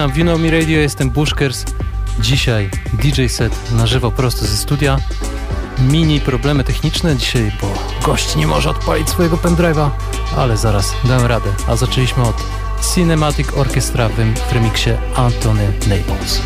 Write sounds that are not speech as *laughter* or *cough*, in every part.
Witam w Unomi Radio, jestem Bushkers. Dzisiaj DJ set na żywo prosto ze studia. Mini problemy techniczne dzisiaj, bo gość nie może odpalić swojego pendrive'a, ale zaraz dam radę. A zaczęliśmy od Cinematic Orchestra w remiksie Antony Naples.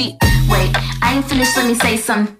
Beat. Wait, I ain't finished, let me say some.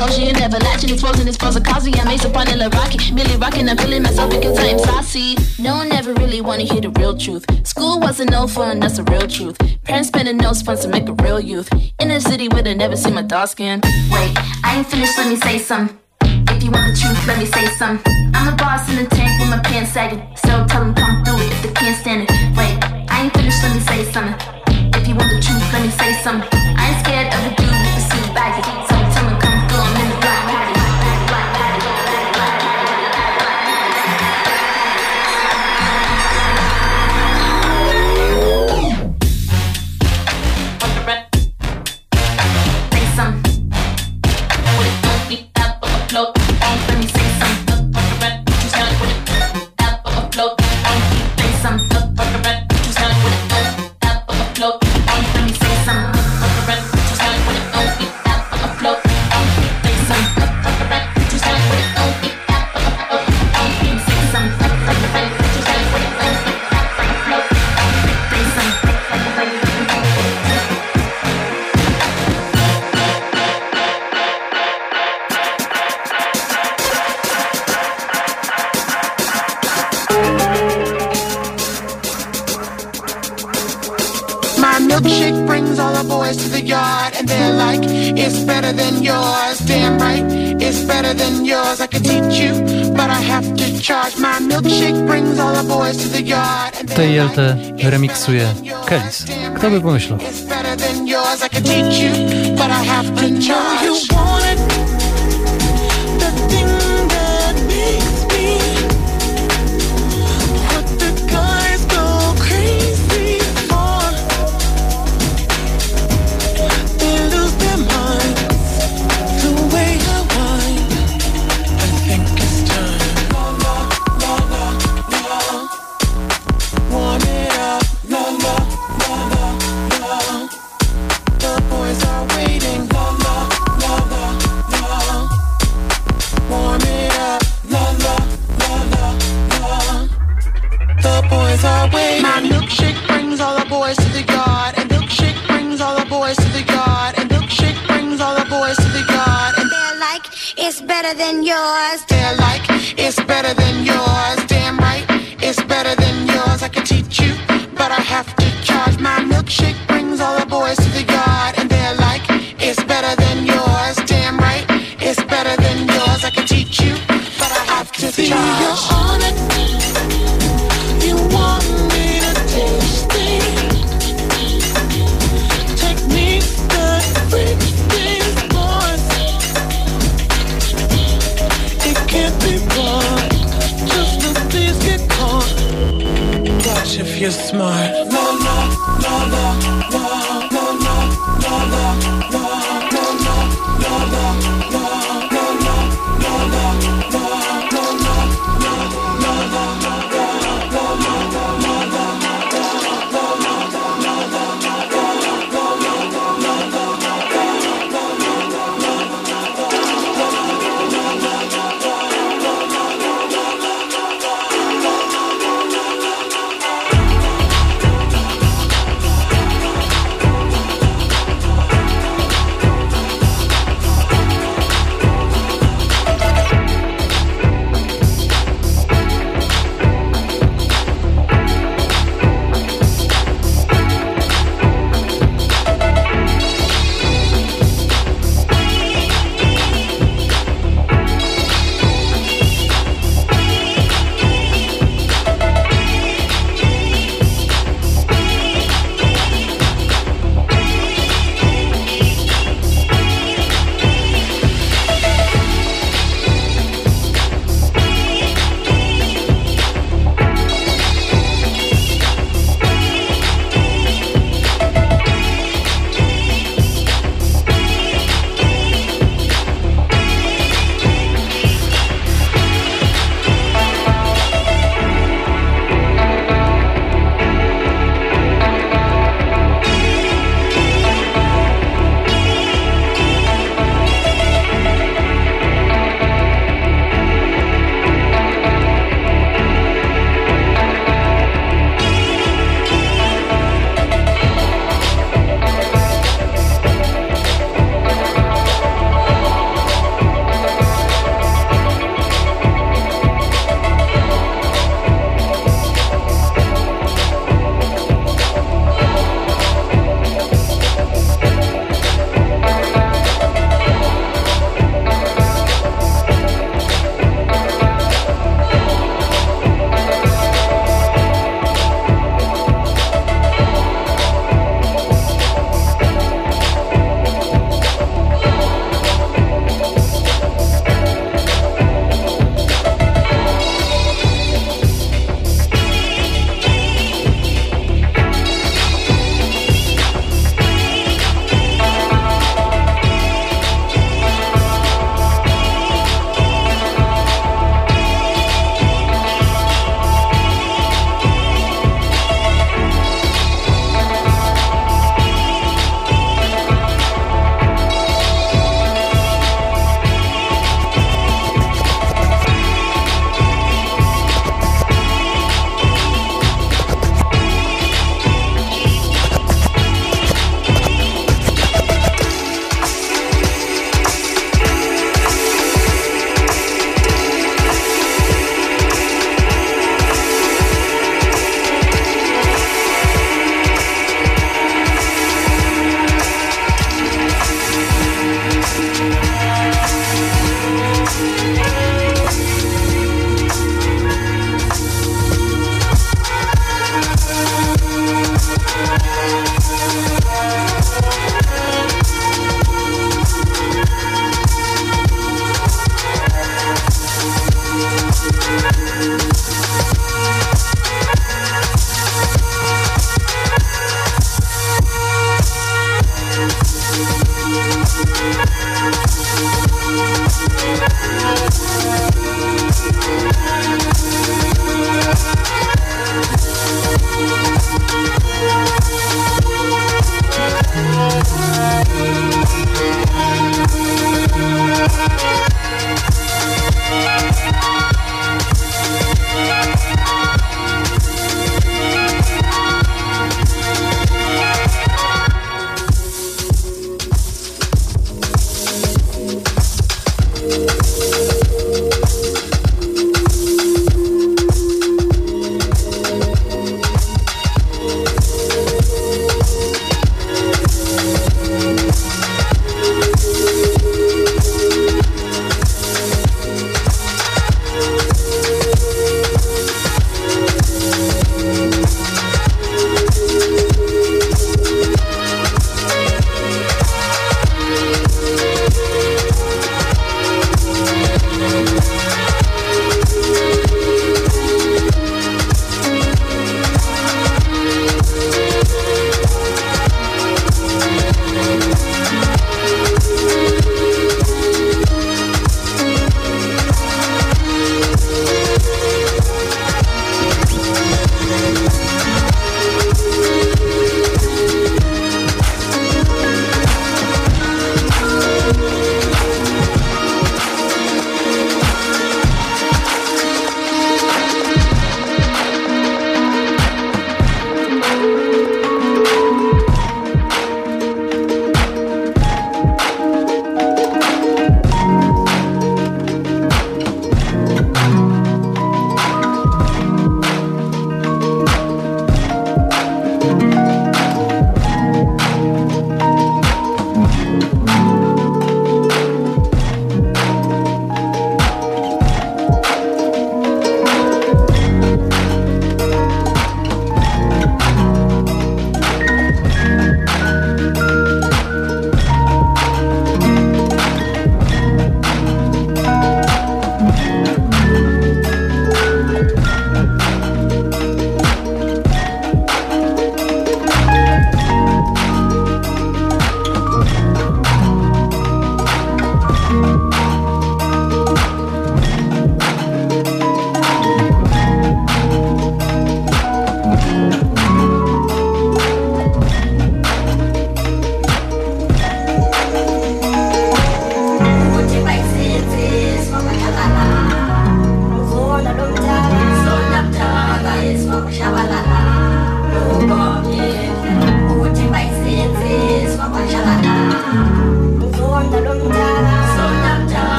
A rapper. The never latching, it's frozen, it's frozen. Cosby, I'm ace upon a rocky. Really rocking, I'm feeling myself because I am saucy. No one ever really wanna hear the real truth. School wasn't no fun, that's the real truth. Parents spending no funds to make a real youth. In a city where they never see my dark skin. Wait, I ain't finished, let me say some. If you want the truth, let me say some. I'm a boss in the tank with my pants sagging. So tell them come through it if they can't stand it. Wait, I ain't finished, let me say something. If you want the truth, let me say something. I ain't scared of a dude with a suit baggy. Boys to the yard and they're like, it's better than yours. Damn right, it's better than yours. I could teach you, but I have to charge. My milkshake brings all the boys to the yard. TLT remiksuje Kelis. Kto by pomyślał? It's better than yours. I could teach you, but I have to charge. If you're smart. La la la la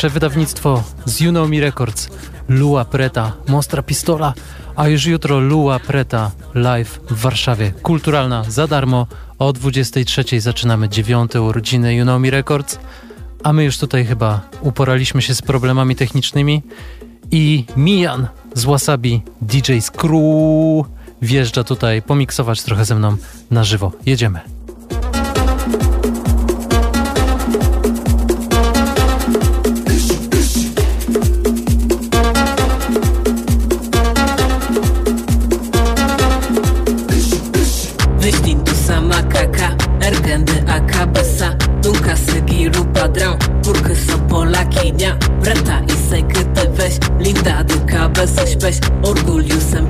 dzisiejsze wydawnictwo z You Know Records. Lua Preta, Mostra Pistola, a już jutro Lua Preta live w Warszawie. Kulturalna, za darmo. O 23 zaczynamy dziewiąte urodziny You Know Records. A my już tutaj chyba uporaliśmy się z problemami technicznymi i Mijan z Wasabi DJ Screw wjeżdża tutaj pomiksować trochę ze mną na żywo. Jedziemy. prata e sei que te vês linda do cabo aos pés, orgulho sempre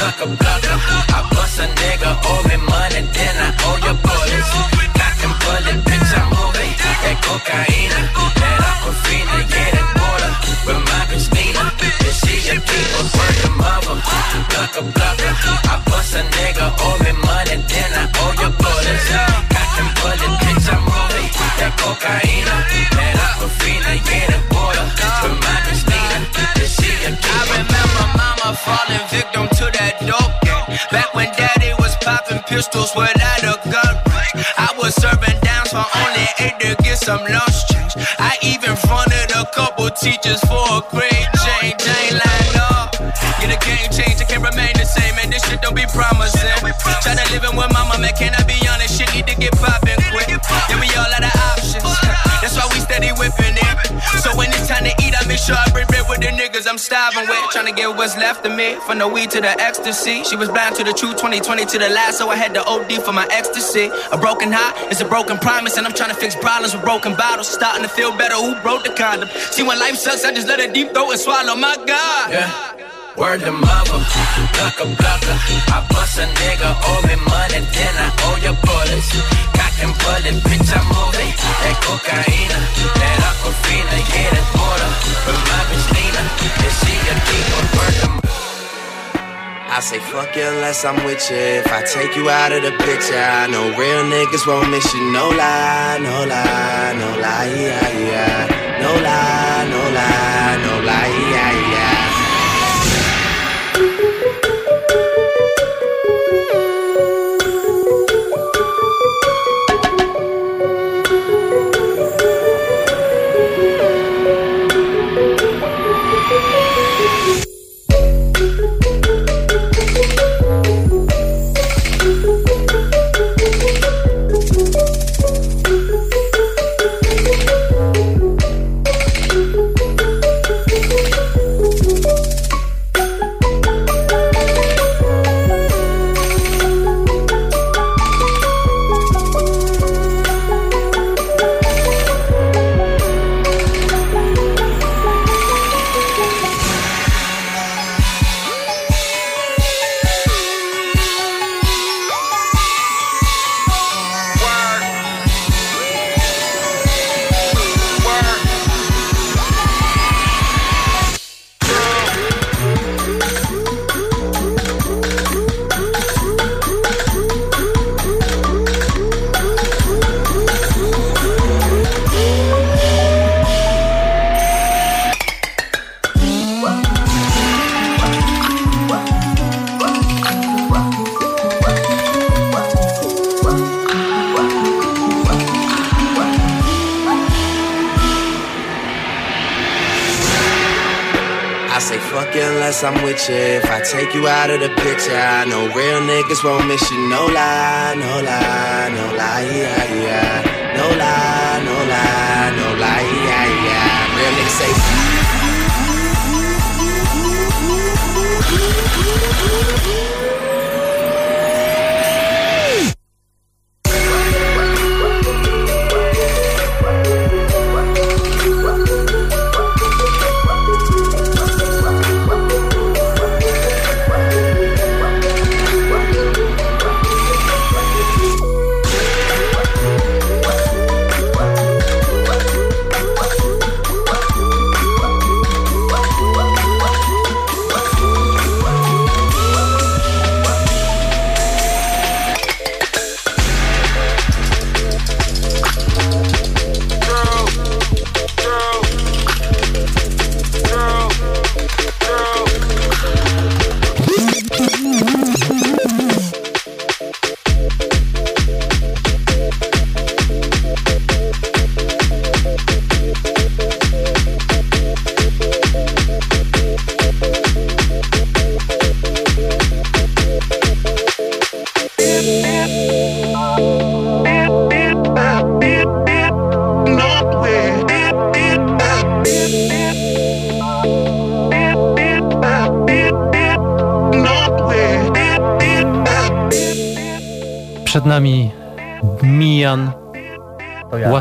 A blocker, I bust a nigga, owe me money, then I owe your bullets. Cock and bullet, bitch, I'm moving. That cocaine, that aquafina, yeah, that water. But my Nina, and she a keeper, word of mother. A blocker, I bust a nigga, owe me money, then I owe your bullets. Cock and bullet, bitch, I'm moving. That cocaine, some lunch change. I even fronted a couple teachers for a grade change. I ain't lying, starving with. Tryna get what's left of me. From the weed to the ecstasy. She was blind to the truth, 2020 to the last, so I had to OD for my ecstasy. A broken heart is a broken promise, and I'm tryna fix problems with broken bottles. Starting to feel better, who broke the condom? See, when life sucks, I just let it deep throat and swallow. My God. Yeah. Word to mother, blocker, blocker. I bust a nigga, owe me money, then I owe your bullets. Cock and bullet, bitch, I'm moving. That cocaine, that aquafina, yeah, that water. Say fuck you unless I'm with you. If I take you out of the picture, I know real niggas won't miss you. No lie, no lie, no lie, yeah, yeah. No lie, no lie, won't miss you. No lie, no lie, no lie, yeah, yeah. No lie, no lie, no lie, yeah, yeah. Real niggas say. Przed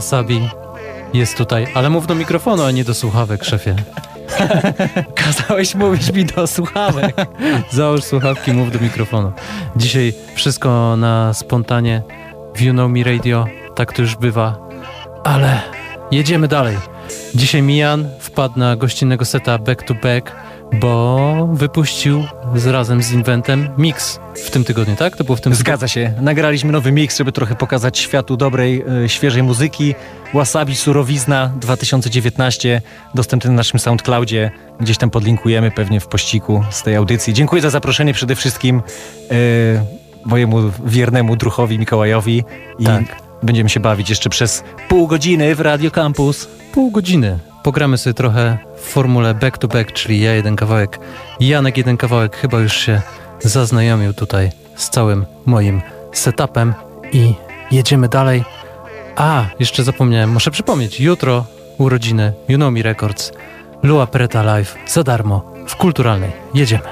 Wasabi jest tutaj, ale mów do mikrofonu, a nie do słuchawek, szefie. *laughs* Kazałeś mówić mi do słuchawek. *laughs* Załóż słuchawki, mów do mikrofonu. Dzisiaj wszystko na spontanie w You Know Me Radio, tak to już bywa, ale jedziemy dalej. Dzisiaj Mijan wpadł na gościnnego seta Back to Back bo wypuścił z, razem z Inventem mix w tym tygodniu, tak? To było w tym Zgadza się. Nagraliśmy nowy mix, żeby trochę pokazać światu dobrej, e, świeżej muzyki. Wasabi Surowizna 2019, dostępny na naszym SoundCloudzie. Gdzieś tam podlinkujemy pewnie w pościgu z tej audycji. Dziękuję za zaproszenie przede wszystkim e, mojemu wiernemu druchowi Mikołajowi. I tak. będziemy się bawić jeszcze przez pół godziny w Radio Campus. Pół godziny. Pogramy sobie trochę w formule back to back, czyli ja jeden kawałek, Janek jeden kawałek. Chyba już się zaznajomił tutaj z całym moim setupem i jedziemy dalej. A, jeszcze zapomniałem, muszę przypomnieć, jutro urodziny Junomi Records, Lua Preta Live za darmo w kulturalnej. Jedziemy.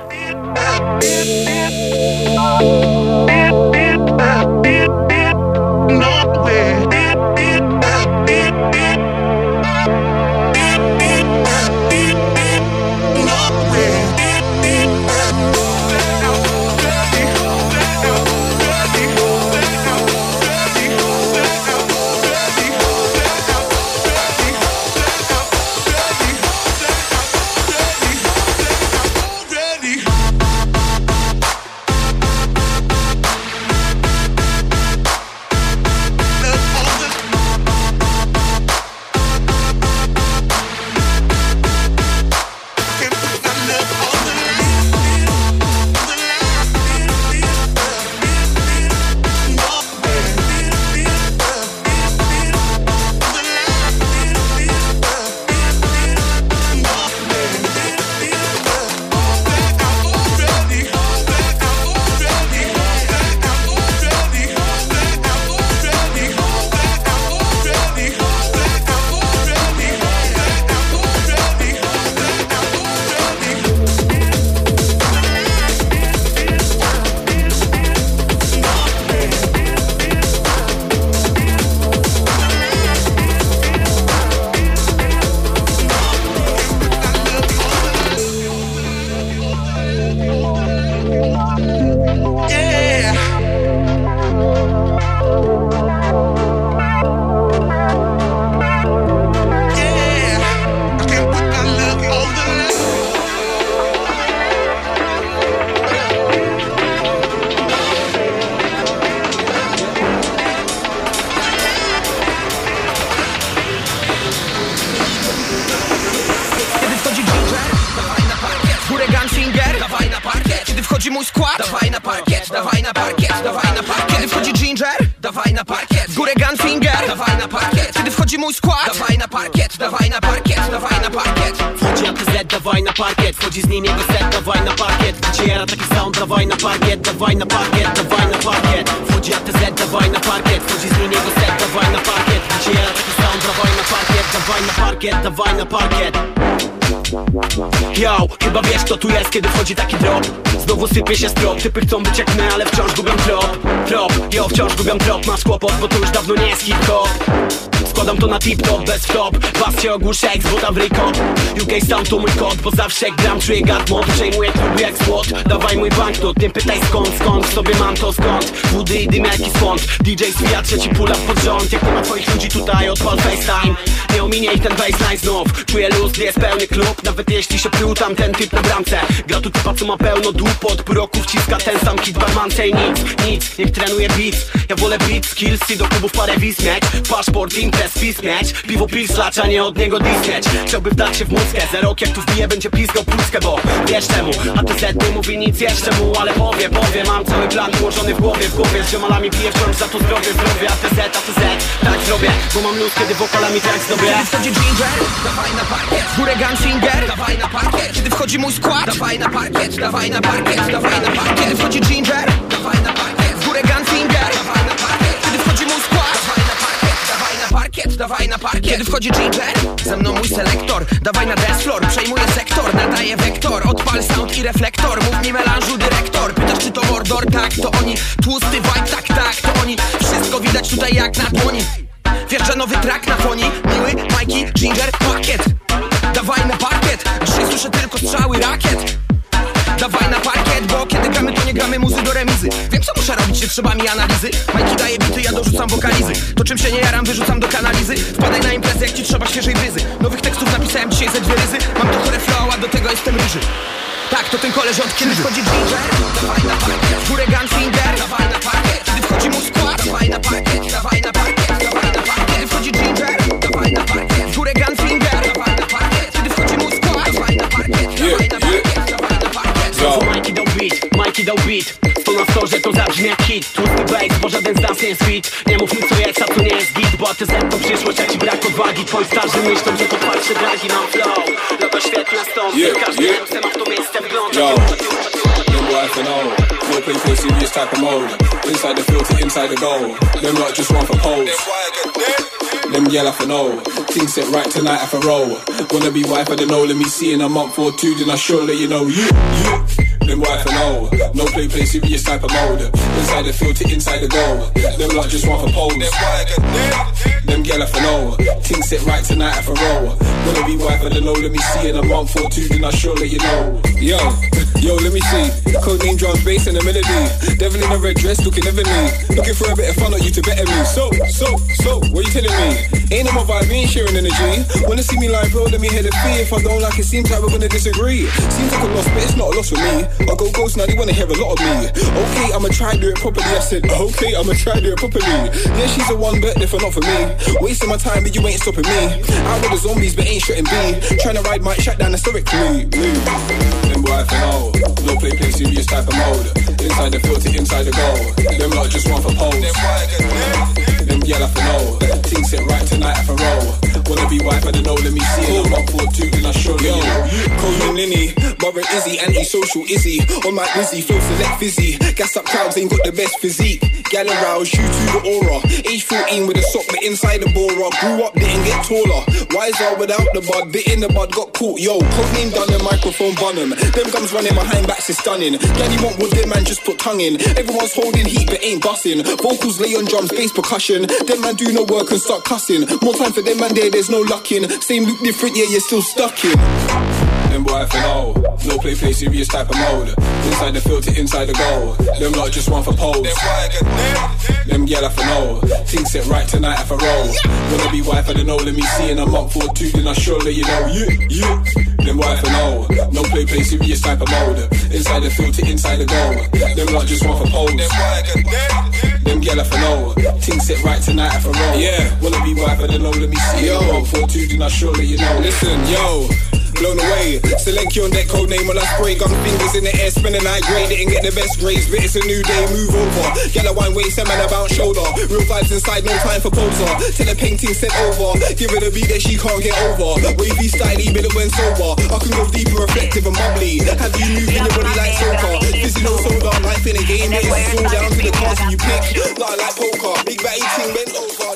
Sypie się strop, typy chcą być jak my, ale wciąż gubią trop Trop, yo, wciąż gubią trop, masz kłopot, bo to już dawno nie jest hip-hop Składam to na tip-top, bez wtop Was cię ogłuszę, jak złota w UK Sound to mój kod, bo zawsze gram czuję gadmot Przejmuję truby jak spłot, dawaj mój banknot Nie pytaj skąd, skąd, sobie mam to skąd. Wody i dym jaki skąd DJ zwija trzeci pula pod rząd. Jak nie ma twoich ludzi tutaj, odpal FaceTime Nie ominie ich ten baseline znów. Czuję luz, jest pełny klub Nawet jeśli się pył tam ten typ na bramce. Gra tu typa co ma pełno dłupot Po roku wciska ten sam kit barmance i nic, nic Niech trenuje beats. Ja wolę beat skills i do klubów parę wiz mieć. Paszport, imprez, pis mieć. Piwo pilslacz, a nie od niego dis mieć Chciałby wdać się w mózgę Za rok jak tu wbije będzie pizgał płuckę Bo wiesz czemu, a ty set nie mówi nic jeszcze mu Ale powie, powie, mam cały plan ułożony w głowie W głowie z ziomalami piję wciąż za to zdrowie, zdrowie. A ty set, a ty set, tak zrobię Bo mam luz, kiedy wokalami tak zdobię Kiedy wchodzi Ginger, dawaj na parkiet. W górę Gunfinger, dawaj na parkiet. Kiedy wchodzi mój skład, dawaj na parkiet, dawaj na parkiet, dawaj na parkiet. Kiedy wchodzi Ginger, dawaj na parkiet. W górę Gunfinger, dawaj na parkiet. Kiedy wchodzi mój skład, dawaj na parkiet, dawaj na parkiet, dawaj na parkiet. Kiedy wchodzi Ginger, ze mną mój selektor. Dawaj na dance floor, przejmuję sektor. Nadaję wektor, odpal sound i reflektor. Mów mi melanżu dyrektor. Pytasz czy to Mordor, tak, to oni. Tłusty vibe, tak, tak, to oni. Wszystko widać tutaj jak na dłoni Wjeżdża nowy track na foni Miły, Mikey, Ginger, pakiet. Dawaj na parkiet. Dzisiaj słyszę tylko strzały rakiet. Dawaj na parkiet, bo kiedy gramy to nie gramy muzy do remizy. Wiem co muszę robić, nie trzeba mi analizy. Majki daje bity, ja dorzucam wokalizy. To czym się nie jaram, wyrzucam do kanalizy. Wpadaj na imprezę, jak ci trzeba świeżej bryzy. Nowych tekstów napisałem dzisiaj ze dwie ryzy. Mam to chore flow, a do tego jestem ryży. Tak, to ten koleż od kiedy wchodzi Ginger. Dawaj na parkiet, w górę Gunfinger Dawaj na parkiet, kiedy wchodzi mój skład. Dawaj na parkiet, dawaj na parkiet, Dawaj na parkiet, w górę Gunfinger Dawaj na parkiet, kiedy wchodzi mój skład Dawaj na parkiet, dawaj na parkiet, dawaj na parkiet Znowu Mikey dał beat, Mikey dał beat To na to zabrzmi jak hit Tłusty bass, bo żaden z nas nie jest fit Nie mów mi co jest, a to nie jest git Bo to przyszłość, a ci brak odwagi Twoi starzy myślą, że to falsze dragi Mam flow, no to świetna stąd Yeah, Każdy yeah. Ma w to miejsce wgląd Yo. Them wife and all. No play for a serious type of mode. Inside the filter, inside the goal. Them lot just want for pose. Them yell off and all. Things set right tonight off a roll. Wanna be wife, I don't know. Let me see in a month or two, then I sure let you know. You, you. Them wife and all. No play, play serious type of mode. Inside the field to inside the goal. Them lot just want for pose. Them off and all. Things set right tonight off a roll. Wanna be wife, I don't know. Let me see in a month or two, then I sure let you know. Yo, yo, let me see. Code name drums, bass, and a melody. Devil in a red dress, looking heavenly. Looking for a bit of fun, or you to better me. So, so, so, what you telling me? Ain't on my vibe, ain't sharing energy. Wanna see me like, bro? Let me hear the fee. If I don't like it, seems like we're gonna disagree. Seems like a loss, but it's not a loss for me. I go ghost now, they wanna hear a lot of me. Okay, I'ma try do it properly. I said, okay, I'ma try do it properly. Yeah, she's the one, but if not for me. Wasting my time, but you ain't stopping me. Out with the zombies, but ain't shredding B. Trying to ride my shut down historically. Them boy for know. No play, play serious type of mode. Inside the filter, inside the goal. Them lot just want for pose. Them gyal I for know. Things set right tonight for roll. Wanna be wife, I don't know, let me see it. I'm up for two, then I show you. Coleman Linny, Barbara Izzy, anti-social Izzy. On my Lizzy, flow select fizzy. Gas up crowds, ain't got the best physique. Gal aroused, you to the aura. Age 14 with a sock, but inside the bora. Grew up, didn't get taller. Wiser without the bud, bit in the bud, got caught. Yo, codename done the microphone bun 'em. Them gums running behind backs is stunning. Daddy want wood, them man just put tongue in. Everyone's holding heat, but ain't busting. Vocals lay on drums, bass percussion. Them man do no work and start cussing. More time for them man there, there's no luck in. Same look different, yeah, you're still stuck in. Them boy for know. No play, play serious type of mode. Inside the filter, inside the goal. Them lot just want for pose. Them gyal for know. Things set right tonight if I roll. Wanna be wife, I don't know. Let me see in a month or two, then I sure let you know. You, you. Them wife for know. No play, play serious type of mode. Inside the filter, inside the goal. Them lot just want for pose. Them gyal for know. Things set right tonight if I roll. Yeah. Wanna be wife, I don't know. Let me see in a month or two, then I sure let you know. Listen, yo. Blown away. Select your deck, code name when I spray. Gun fingers in the air, spending night grade. Didn't get the best grades, but it's a new day, move over. Yellow wine waist, man about shoulder. Real vibes inside, no time for poser. Till the painting sent over. Give her the beat that she can't get over. Wavy style, even when sober. I can go deeper, reflective and bubbly. Have you moving your body like soca? Fizzy no soda, life in a game. It's all down to the cards you pick. Not like poker. Big batty team went over.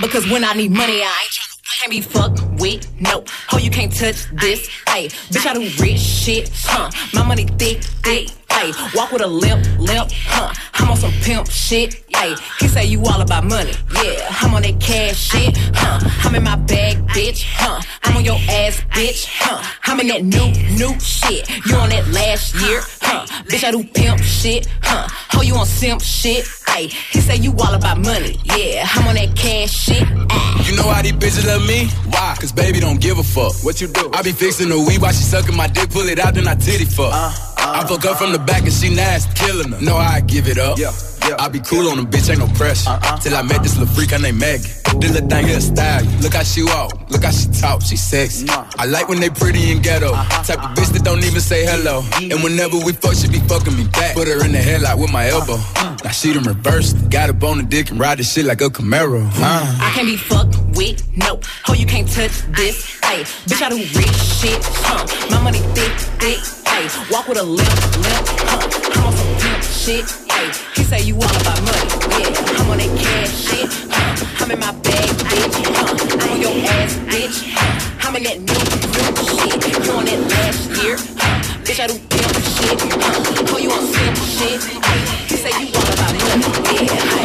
because when I need money, I ain't tryna can't be fucked with, no. Oh, you can't touch this, ayy. Bitch, I do rich shit, huh? My money thick, thick, ayy. Walk with a limp, limp, huh? I'm on some pimp shit, ayy. He say you all about money, yeah. I'm on that cash shit, huh? I'm in my bag, bitch, huh? I'm on your ass, bitch, huh? I'm in that new, new shit. You on that last year, huh? Bitch, I do pimp shit, huh? Ho, you on simp shit, ayy. He say you all about money, yeah. I'm on that cash shit, ayy. You know how these bitches love me? Why? Cause baby don't give a fuck. What you do? I be fixing the weed while she sucking my dick, pull it out, then I titty fuck. Uh. I fuck up from the back and she nasty, killing her. No, I give it up. Yeah, yeah, I be cool on a bitch, ain't no pressure. Till I met this little freak, her name Maggie. This little thing here style. Look how she walk, look how she talk, she sexy. I like when they pretty and ghetto. Type of bitch that don't even say hello. And whenever we fuck, she be fucking me back. Put her in the headlight with my elbow. Now she done reversed. Got up on the dick and ride this shit like a Camaro. Uh. I can't be fucked with, no. Ho, you can't touch this, ayy. Bitch, I do rich shit, huh? My money thick, thick, ayy. Walk with a limp, limp, huh? I'm on some pimp shit, ayy. He say you all about money, yeah. I'm on that cash shit, huh? I'm in my bag, bitch, huh? I'm on your ass, bitch, huh? I'm in that new, new shit. You on that last year, huh? Bitch, I do pimp shit, huh? Ho, you on simp shit, ayy. He say you all about money, yeah.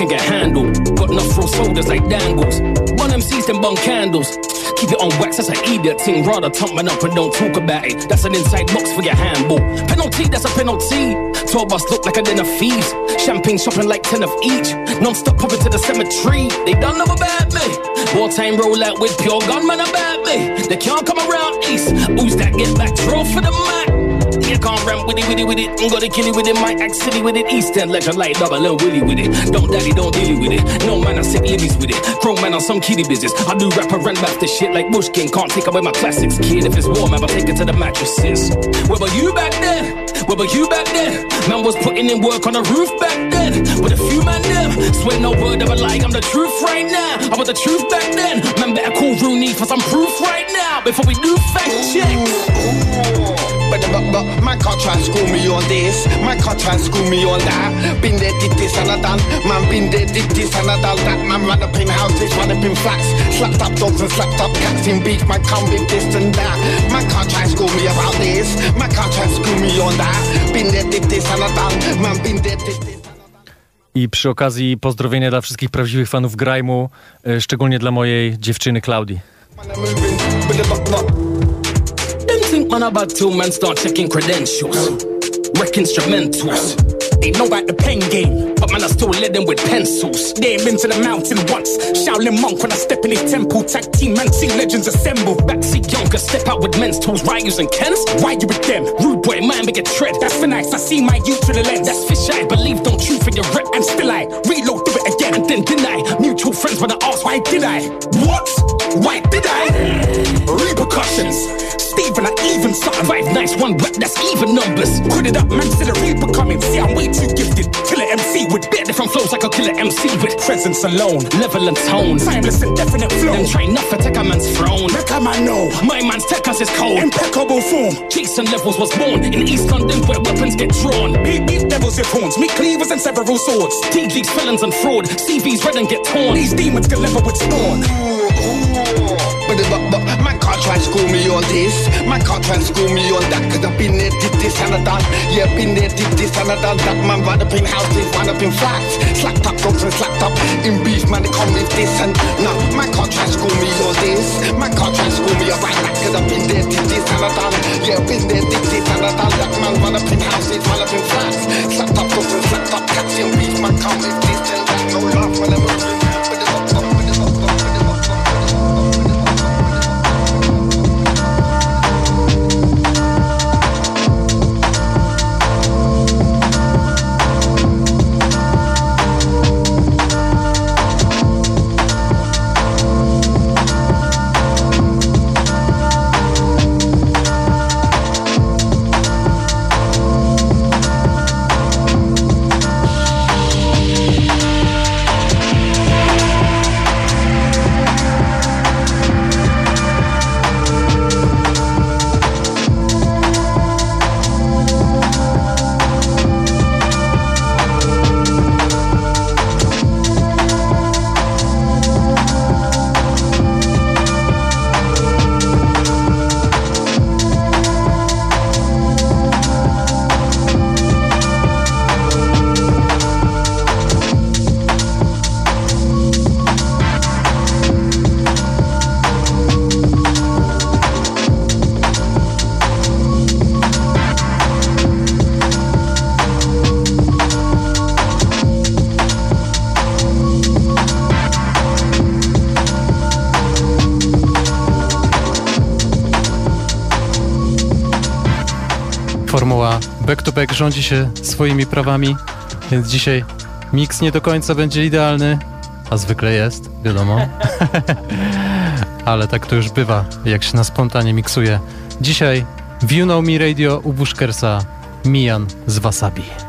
Can get handled. Got enough throw soldiers like dangles. One MCs them bun candles. Keep it on wax, that's an idiot thing. Rather tump man up and don't talk about it. That's an inside box for your handball. Penalty, that's a penalty. Tour bus look like a den of thieves. Champagne shopping like 10 of each. Non stop popping to the cemetery. They don't know about me. Wartime roll out with pure gunman about me. They can't come around east. Who's that get back? Throw for the mic. You can't run with it, with it, with it. I'm gonna kill it with it. My act city with it. East End legend like double and Willie with it. Don't daddy, don't deal with it. No man, I sick libbies with it. Grown man on some kiddie business. I do rap run the shit like Bushkin. Can't take away my classics, kid. If it's warm, I'll take it to the mattresses. Where were you back then? Where were you back then? Man was putting in work on the roof back then. With a few man them. Swear no word of a lie, I'm the truth right now. I was the truth back then. Man better call Rooney for some proof right now. Before we do fact checks. But, but, but man can't try and school me on this. Man can't try and school me on that. Been there, did this and I done. Man been there, did this and I done that. Man run up in houses, run up in flats. Slapped up dogs and slapped up cats in beef. Man come with this and that. Man can't try and school me about this. Man can't try and school me on that. Been there, did this and I done. Man been there, did this. I przy okazji pozdrowienia dla wszystkich prawdziwych fanów Grime'u, e, szczególnie dla mojej dziewczyny Klaudii. Man about till man start checking credentials. Wreck instrumentals. They know about the pen game, but man, I still led them with pencils. They been to the mountain once. Shaolin monk when I step in his temple. Tag team man, see legends assemble. Backseat younger, step out with men's tools. Ryus and Kens, why you with them? Rude boy, man, make a tread. That's for nice. I see my youth through the lens. That's fish I believe, don't chew for your rep. And still I reload, do it again, and then deny. Mutual friends when I ask, why did I? What? Why did I? Repercussions. Steven, I even something. Five nice, one wet, that's even numbers. Put it up, man, still a reaper coming. See, I'm way too gifted. Killer MC with bit different flows like a killer MC with presence alone, level and tone. Timeless and definite flow. Them try not to take a man's throne. Make a man know. My man's tech us is cold. Impeccable form. Jason Levels was born in East London where weapons get drawn. Beat beat devils with horns. Me cleavers and several swords. DG's felons and fraud. CV's red and get torn. These demons can level with. But, but, but man can't try and school me on this. Man can't try and school me on that. Cause I've been there, did this and I done. Yeah, been there, did this and I done that. Man, run up in houses, run up in flats. Slapped up dogs and slapped up in beef. Man, they come with this and no. Man can't try and school me on this. Man can't try and school me about that. Cause I've been there, did this and I done. Yeah, been there, did this and I done that. Man, run up in houses, run up in flats. Slapped up dogs and slapped up cats in beef. Man, come with this and that. No laugh when I'm back-to-back rządzi się swoimi prawami, więc dzisiaj miks nie do końca będzie idealny, a zwykle jest, wiadomo. *laughs* Ale tak to już bywa, jak się na spontanie miksuje. Dzisiaj w You Know Me Radio u Bushkersa Mijan z Wasabi.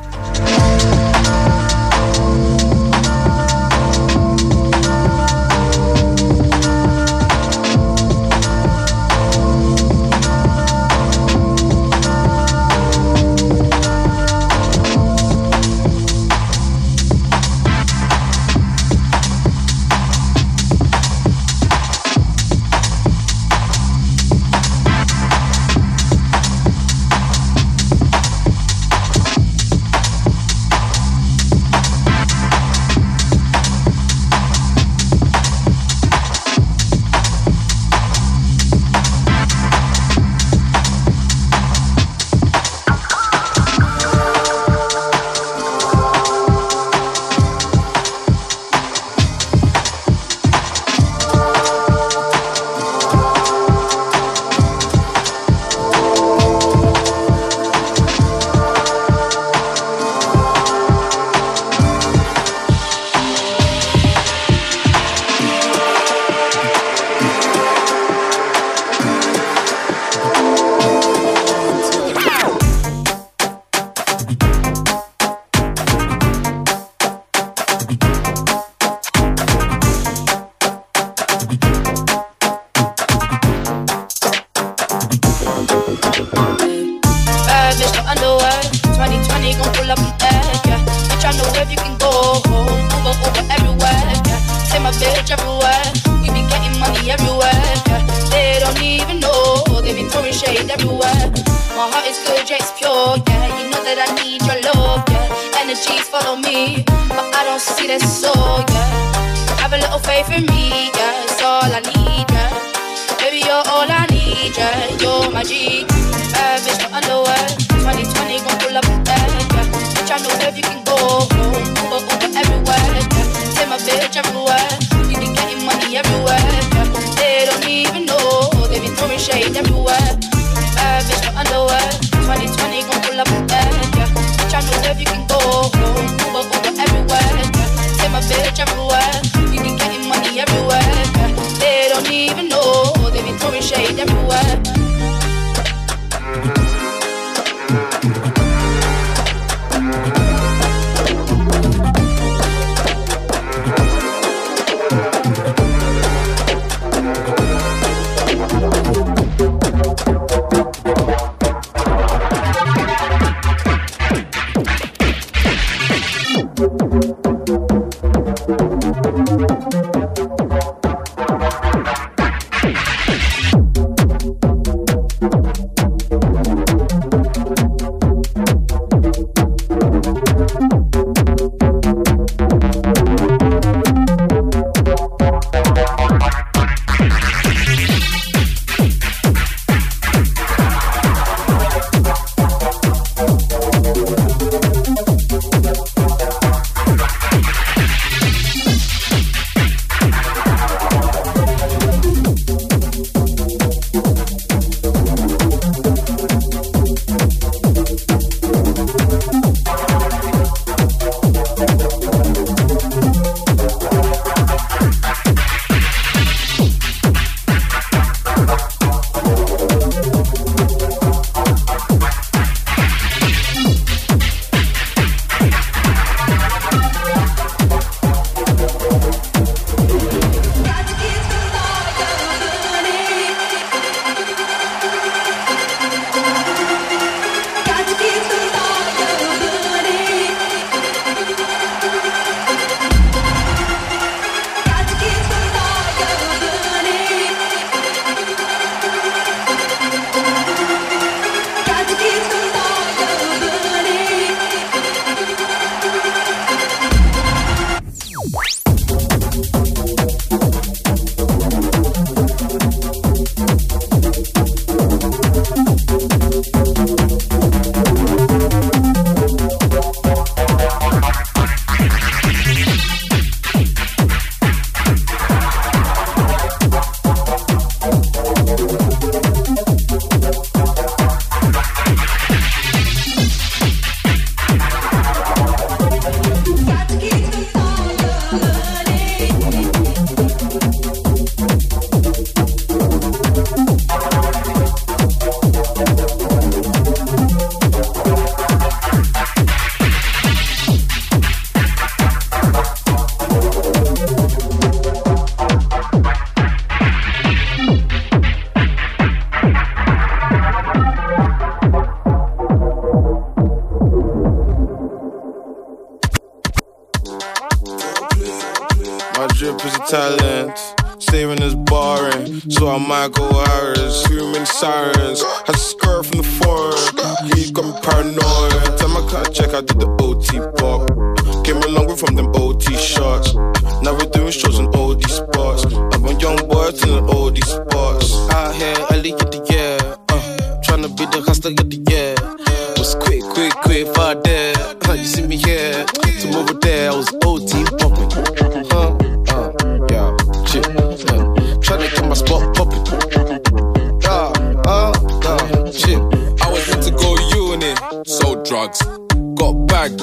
Got bagged.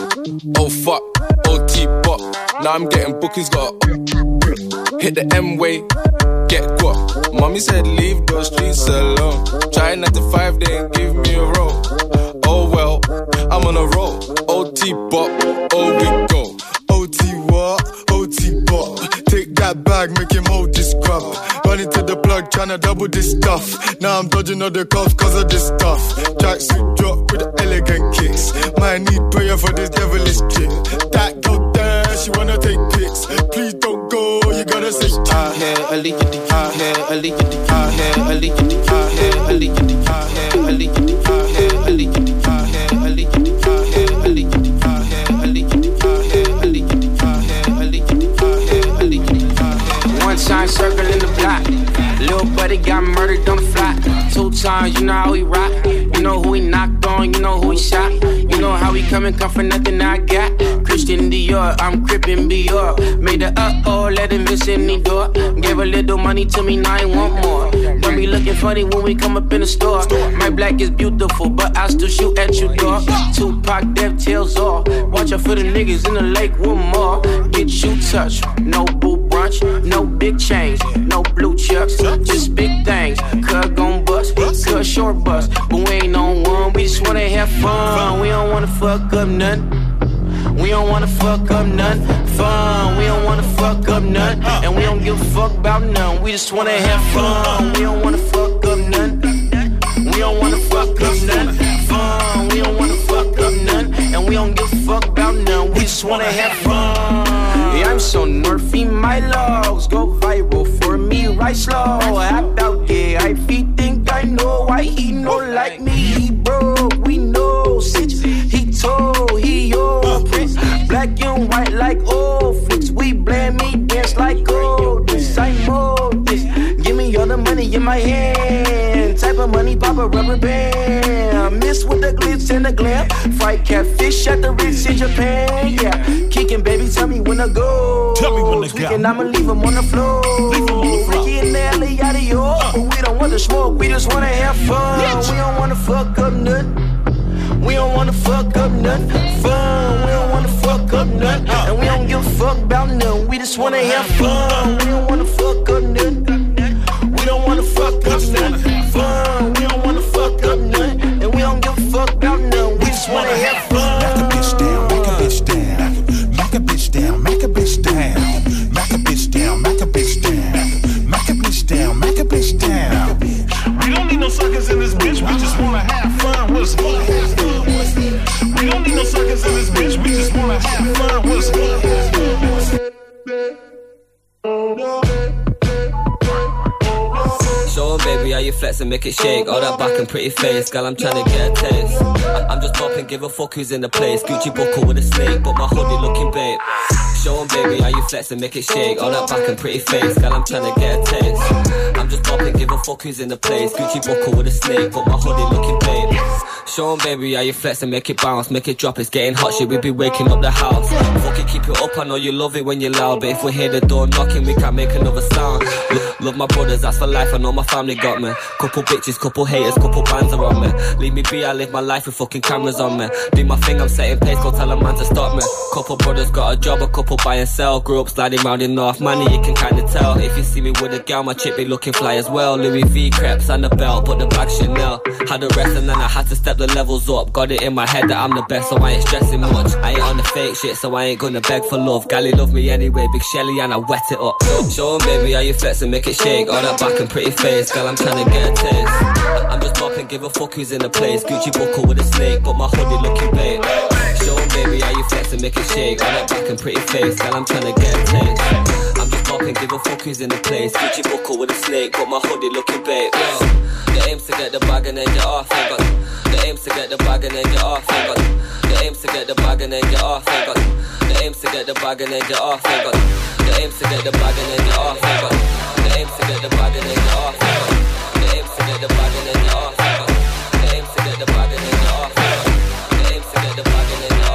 Oh fuck, oh OT pop. Now I'm getting bookings, got hit the M way, get got. Mommy said leave those streets alone. Trying not to five, they ain't give me a roll. Oh well, I'm on a roll. Oh OT pop, oh we go. Oh OT what? OT pop. That bag, make him hold this crap. Running to the plug, tryna double this stuff. Now I'm dodging all the cuff cause of this stuff. Jack suit drop with elegant kicks. Might need prayer for this devilish chick. That go there, she wanna take pics. Please don't go, you gotta say I had a leak in the car, had a leak in the car, had a leak in the car, had a leak in the car, had a leak in the car. Hair. Circle in the block. Little buddy got murdered on the fly. Two times, you know how he rock. You know who he knocked on, you know who he shot. You know how he come and come for nothing I got. Christian Dior, I'm crippin' Dior. Made the uh oh, let him miss any door. Gave a little money to me, now I want more. Don't be looking funny when we come up in the store. My black is beautiful, but I still shoot at you, dog. Tupac, death tails off. Watch out for the niggas in the lake one more. Get you touched, no boo brunch, no big chains, no blue chucks, just big things. Cut gon' bust, cut short bust, but we ain't on one. We just wanna have fun. We don't wanna fuck up nothing. We don't wanna fuck up none fun. We don't wanna fuck up none, and we don't give a fuck about none. We just wanna have fun. We don't wanna fuck up none. We don't wanna fuck up none fun. We don't wanna fuck up none, and we don't give a fuck about none. We just wanna have fun. I'm so nerfy, my logs go viral for me, right slow. Act out, yeah. I he think I know why he no like me. He broke, we know. Sitch, he told, he your prince. Black and white like old flicks. We blame me, dance like gold. This I know this. Give me all the money in my hand. Type of money, pop a rubber band. I Miss with and the glam. Fried catfish at the Ritz in Japan. Yeah, kicking, baby, tell me when to go. Tell me when to go. Tweaking, I'ma leave him on the floor. Leave him on the floor. Ricky and Nelly, yada yo. But we don't want to smoke, we just wanna have fun. We don't wanna fuck up nothing. We don't wanna fuck up nothing. Fun. We don't wanna fuck up nothing. Uh. And we don't give a fuck about nothing. We just wanna have uh. fun. We don't wanna make it shake. All that back and pretty face, girl, I'm trying to get a taste. I- I'm just popping, give a fuck who's in the place. Gucci buckle with a snake, but my hoodie looking babe. Show 'em, baby, how you flex and make it shake. All that back and pretty face, girl, I'm trying to get a taste. I'm just popping, give a fuck who's in the place. Gucci buckle with a snake, but my hoodie looking babe. Show 'em, baby, how you flex and make it bounce, make it drop. It's getting hot, shit, we be waking up the house. Fuck it, keep it up. I know you love it when you're loud, but if we hear the door knocking, we can't make another sound. Lo- love my brothers, that's for life. I know my family got me. Couple bitches, couple haters, couple bands are on me. Leave me be, I live my life with fucking cameras on me. Do my thing, I'm setting pace, go tell a man to stop me. Couple brothers got a job, a couple buy and sell. Grew up sliding round in North Money, you can kinda tell. If you see me with a gal, my chick be looking fly as well. Louis V crepes and the belt, but the bag Chanel. Had the rest and then I had to step the levels up. Got it in my head that I'm the best, so I ain't stressing much. I ain't on the fake shit, so I ain't gonna beg for love. Gally love me anyway, big Shelly, and I wet it up. Show, 'em, baby, how you flex and make it shake. All that back and pretty face, girl, I'm trying to get a taste. I'm just popping, give a fuck who's in the place. Gucci buckle with a snake, but my hoodie looking babe. Show baby, how you flex and make it shake. All that back and pretty face, girl, I'm trying to get a taste. Just popping, give a fuck who's in the place. Gucci buckle with a snake, but my hoodie looking babe. Yo, the aim's to get the bag and then get off. Got the aim's to get the bag and then get off. Got the aim's to get the bag and then get off. Got the aim's to get the bag and then get off. Got the aim's to get the bag and then get off. Got the aim's to get the bag and then get off. Got the aim's to get the bag and then get off. Got the aim's to get the bag and then get off. Got the aim's to get the bag and then get off.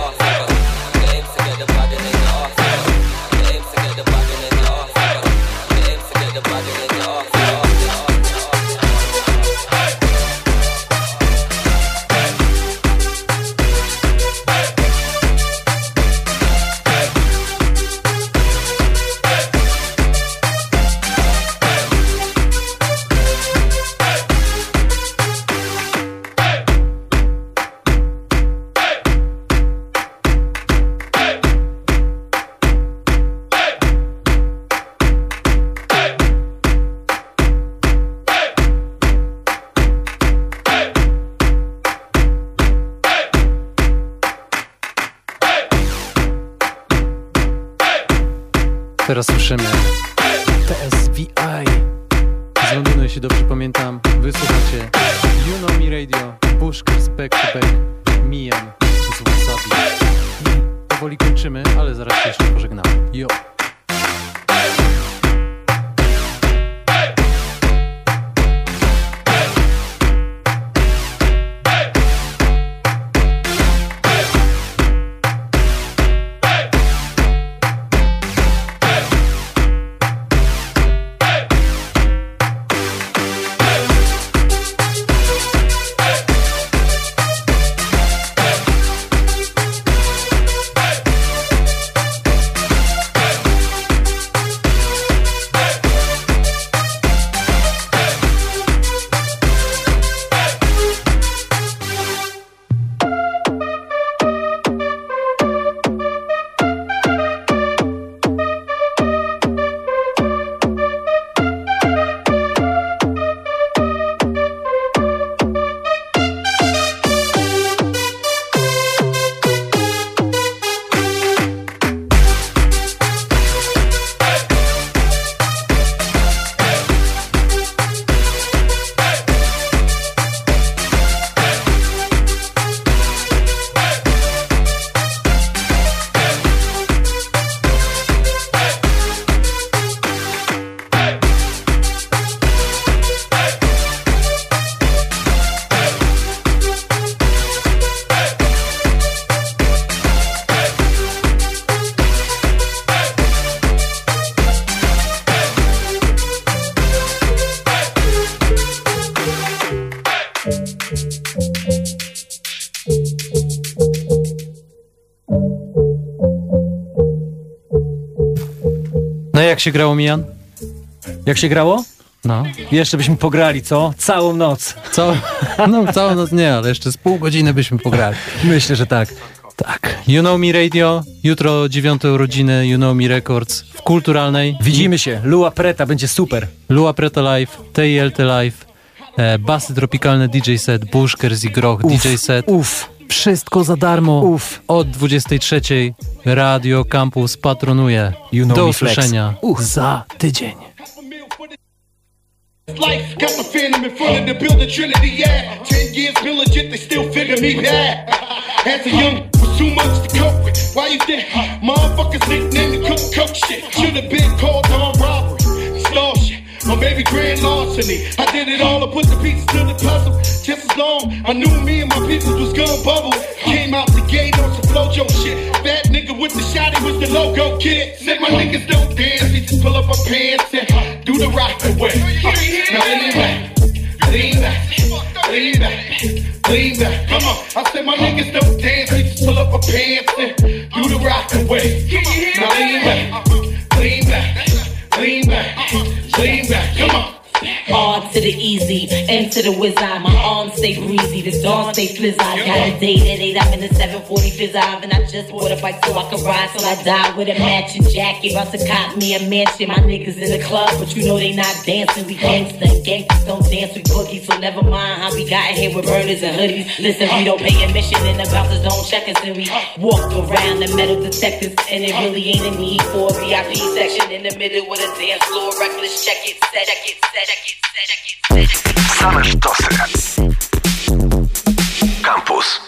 Back to Back, się grało, Mijan? Jak się grało? No. Jeszcze byśmy pograli, co? Całą noc. Co? No całą noc nie, ale jeszcze z pół godziny byśmy pograli. Myślę, że tak. Tak. You Know Me Radio, jutro dziewiąte urodziny You Know Me Records w Kulturalnej. Widzimy się. Lua Preta będzie super. Lua Preta Live, TILT Live, e, basy tropikalne DJ set, Bushkers i Groch Uf, DJ set. Uf. Wszystko za darmo. Uf. Od 23 Radio Campus patronuje. You know Do usłyszenia za tydzień. Life got the phantom in front of the building Trinity, yeah. Ten years been legit, they still figure me bad. As a young, was too much to cope with. Why you think motherfuckers nicknamed cook cook shit? Should have been called on or maybe grand larceny. I did it all, I put the pieces to the puzzle. Just as long, I knew me and my people was gonna bubble. Came out the gate on some flojo shit. That nigga with the shotty was the logo kid. Said my niggas don't dance, we just pull up our pants and do the rock away. Now lean back, lean back, lean back, lean back. Come on, I said my niggas don't dance, we just pull up our pants and do the rock away. Now lean back, lean back, lean back, lean back. Come on. R to the easy, N to the whiz. My arms stay breezy, the dawn stay flizz I got a date at 8, I'm in the 740 fizz and I just bought a bike so I can ride till I die with a matching jacket. About to cop me a mansion. My niggas in the club, but you know they not dancing. We gangsta, gangsters don't dance with boogies, so never mind how we got here with burners and hoodies. Listen, we don't pay admission and the bouncers don't check us, and we walk around the metal detectors, and it really ain't a need for a VIP section in the middle with a dance floor. Reckless, check it, set, it, set, check it, set, check it, set, check it. Same sztosy. Campus.